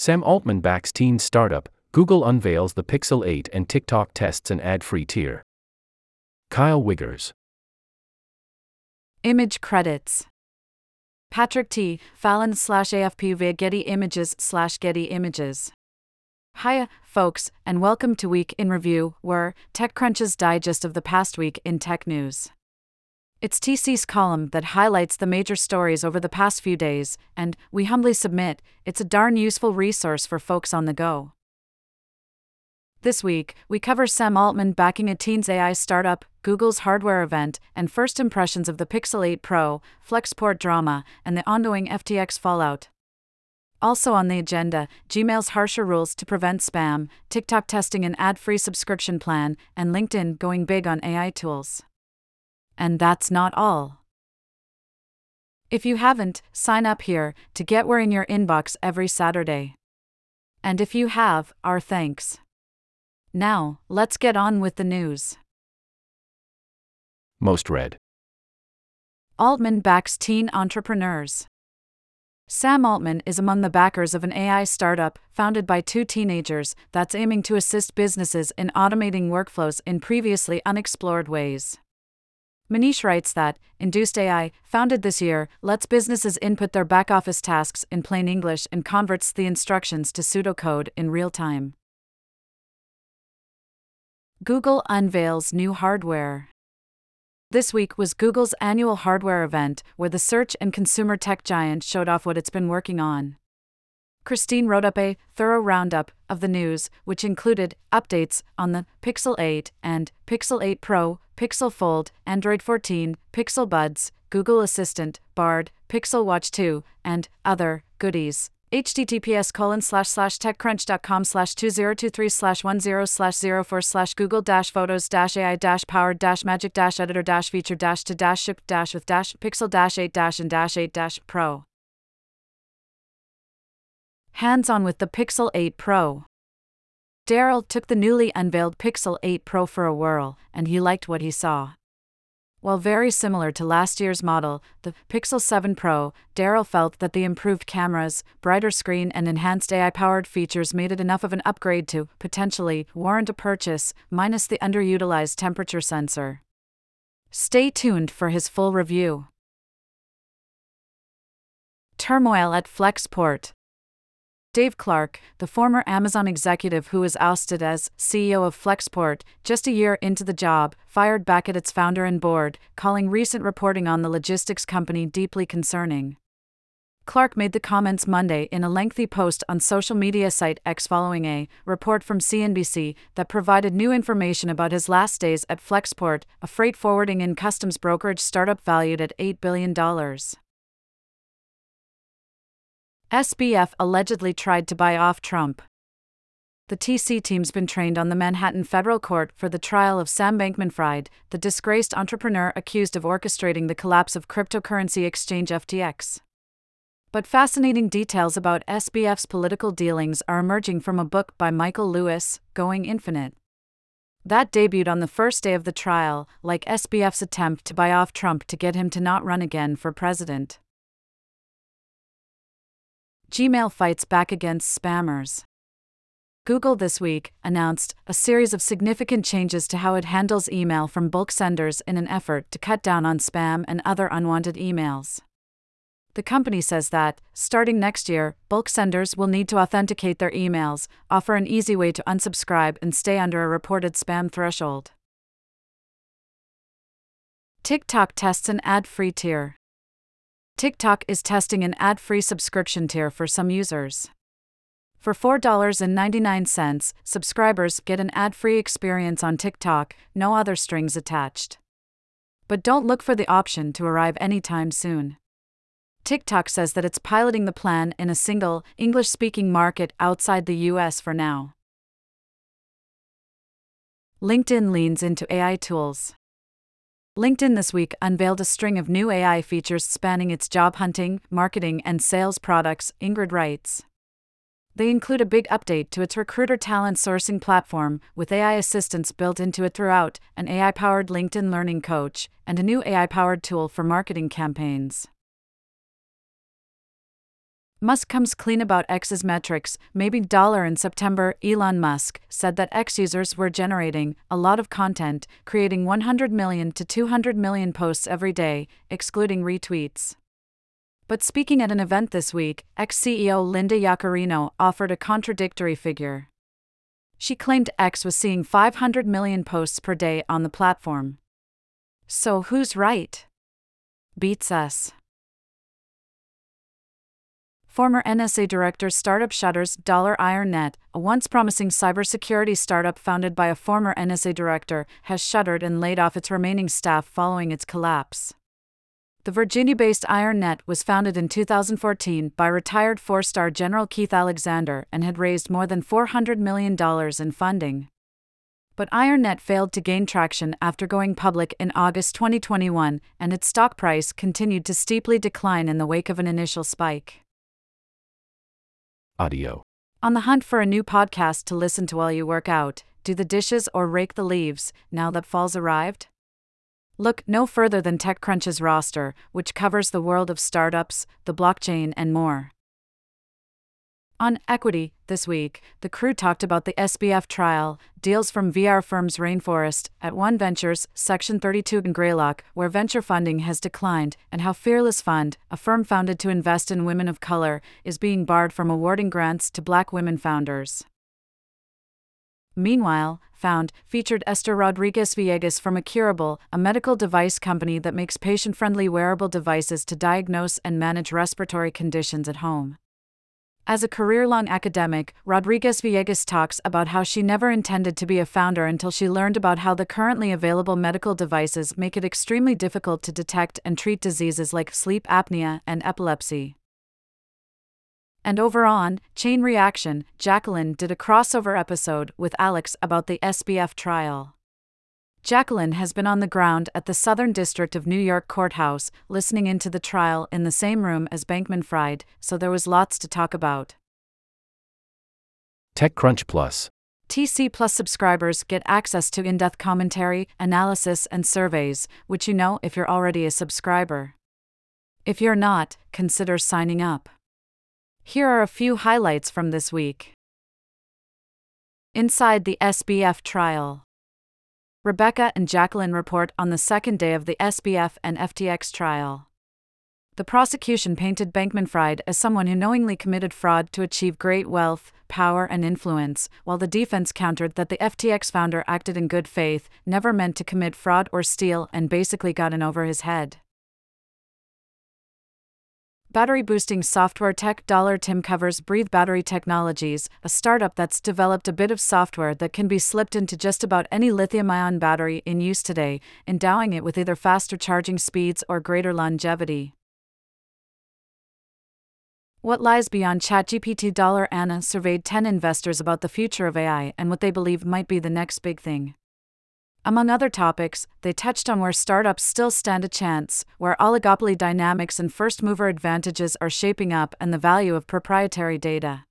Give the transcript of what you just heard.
Sam Altman backs teen startup, Google unveils the Pixel 8 and TikTok tests an ad free tier. Kyle Wiggers. Image credits Patrick T. Fallon slash AFP via Getty Images slash Getty Images. Hiya, folks, and welcome to Week in Review, where TechCrunch's digest of the past week in tech news. It's TC's column that highlights the major stories over the past few days, and, we humbly submit, it's a darn useful resource for folks on the go. This week, we cover Sam Altman backing a teens AI startup, Google's hardware event, and first impressions of the Pixel 8 Pro, Flexport drama, and the ongoing FTX fallout. Also on the agenda, Gmail's harsher rules to prevent spam, TikTok testing an ad free subscription plan, and LinkedIn going big on AI tools. And that's not all. If you haven't, sign up here to get we're in your inbox every Saturday. And if you have, our thanks. Now, let's get on with the news. Most read. Altman backs teen entrepreneurs. Sam Altman is among the backers of an AI startup founded by two teenagers that's aiming to assist businesses in automating workflows in previously unexplored ways. Manish writes that Induced AI, founded this year, lets businesses input their back office tasks in plain English and converts the instructions to pseudocode in real time. Google unveils new hardware. This week was Google's annual hardware event, where the search and consumer tech giant showed off what it's been working on. Christine wrote up a thorough roundup of the news, which included updates on the Pixel 8 and Pixel 8 Pro, Pixel Fold, Android 14, Pixel Buds, Google Assistant, Bard, Pixel Watch 2, and other goodies. https colon slash slash techcrunch.com slash 2023 slash 10 slash 04 slash google dash photos dash ai dash powered dash magic dash editor dash feature dash to dash shipped dash with dash pixel dash 8 dash and dash 8 dash pro hands on with the Pixel 8 Pro. Daryl took the newly unveiled Pixel 8 Pro for a whirl, and he liked what he saw. While very similar to last year's model, the Pixel 7 Pro, Daryl felt that the improved cameras, brighter screen, and enhanced AI powered features made it enough of an upgrade to, potentially, warrant a purchase, minus the underutilized temperature sensor. Stay tuned for his full review. Turmoil at Flexport. Dave Clark, the former Amazon executive who was ousted as CEO of Flexport just a year into the job, fired back at its founder and board, calling recent reporting on the logistics company deeply concerning. Clark made the comments Monday in a lengthy post on social media site X following a report from CNBC that provided new information about his last days at Flexport, a freight forwarding and customs brokerage startup valued at $8 billion. SBF allegedly tried to buy off Trump. The TC team's been trained on the Manhattan federal court for the trial of Sam Bankman Fried, the disgraced entrepreneur accused of orchestrating the collapse of cryptocurrency exchange FTX. But fascinating details about SBF's political dealings are emerging from a book by Michael Lewis, Going Infinite. That debuted on the first day of the trial, like SBF's attempt to buy off Trump to get him to not run again for president. Gmail fights back against spammers. Google this week announced a series of significant changes to how it handles email from bulk senders in an effort to cut down on spam and other unwanted emails. The company says that, starting next year, bulk senders will need to authenticate their emails, offer an easy way to unsubscribe, and stay under a reported spam threshold. TikTok tests an ad free tier. TikTok is testing an ad free subscription tier for some users. For $4.99, subscribers get an ad free experience on TikTok, no other strings attached. But don't look for the option to arrive anytime soon. TikTok says that it's piloting the plan in a single, English speaking market outside the US for now. LinkedIn leans into AI tools. LinkedIn this week unveiled a string of new AI features spanning its job hunting, marketing, and sales products, Ingrid writes. They include a big update to its recruiter talent sourcing platform, with AI assistance built into it throughout, an AI powered LinkedIn learning coach, and a new AI powered tool for marketing campaigns. Musk comes clean about X's metrics, maybe dollar in September. Elon Musk said that X users were generating a lot of content, creating 100 million to 200 million posts every day, excluding retweets. But speaking at an event this week, X CEO Linda Yaccarino offered a contradictory figure. She claimed X was seeing 500 million posts per day on the platform. So who's right? Beats us. Former NSA director startup shutters Dollar IronNet, a once promising cybersecurity startup founded by a former NSA director, has shuttered and laid off its remaining staff following its collapse. The Virginia based IronNet was founded in 2014 by retired four star General Keith Alexander and had raised more than $400 million in funding. But IronNet failed to gain traction after going public in August 2021, and its stock price continued to steeply decline in the wake of an initial spike audio. On the hunt for a new podcast to listen to while you work out, do the dishes, or rake the leaves now that fall's arrived? Look no further than TechCrunch's roster, which covers the world of startups, the blockchain, and more. On Equity, this week, the crew talked about the SBF trial, deals from VR firms Rainforest, Act One Ventures, Section 32 in Greylock, where venture funding has declined, and how Fearless Fund, a firm founded to invest in women of color, is being barred from awarding grants to black women founders. Meanwhile, Found featured Esther Rodriguez Villegas from Acurable, a medical device company that makes patient friendly wearable devices to diagnose and manage respiratory conditions at home. As a career long academic, Rodriguez Villegas talks about how she never intended to be a founder until she learned about how the currently available medical devices make it extremely difficult to detect and treat diseases like sleep apnea and epilepsy. And over on Chain Reaction, Jacqueline did a crossover episode with Alex about the SBF trial. Jacqueline has been on the ground at the Southern District of New York courthouse, listening into the trial in the same room as Bankman Fried, so there was lots to talk about. TechCrunch Plus. TC Plus subscribers get access to in depth commentary, analysis, and surveys, which you know if you're already a subscriber. If you're not, consider signing up. Here are a few highlights from this week. Inside the SBF trial. Rebecca and Jacqueline report on the second day of the SBF and FTX trial. The prosecution painted Bankman Fried as someone who knowingly committed fraud to achieve great wealth, power, and influence, while the defense countered that the FTX founder acted in good faith, never meant to commit fraud or steal, and basically got in over his head. Battery boosting software tech dollar Tim covers Breathe Battery Technologies, a startup that's developed a bit of software that can be slipped into just about any lithium ion battery in use today, endowing it with either faster charging speeds or greater longevity. What lies beyond ChatGPT? Dollar Anna surveyed 10 investors about the future of AI and what they believe might be the next big thing. Among other topics, they touched on where startups still stand a chance, where oligopoly dynamics and first mover advantages are shaping up, and the value of proprietary data.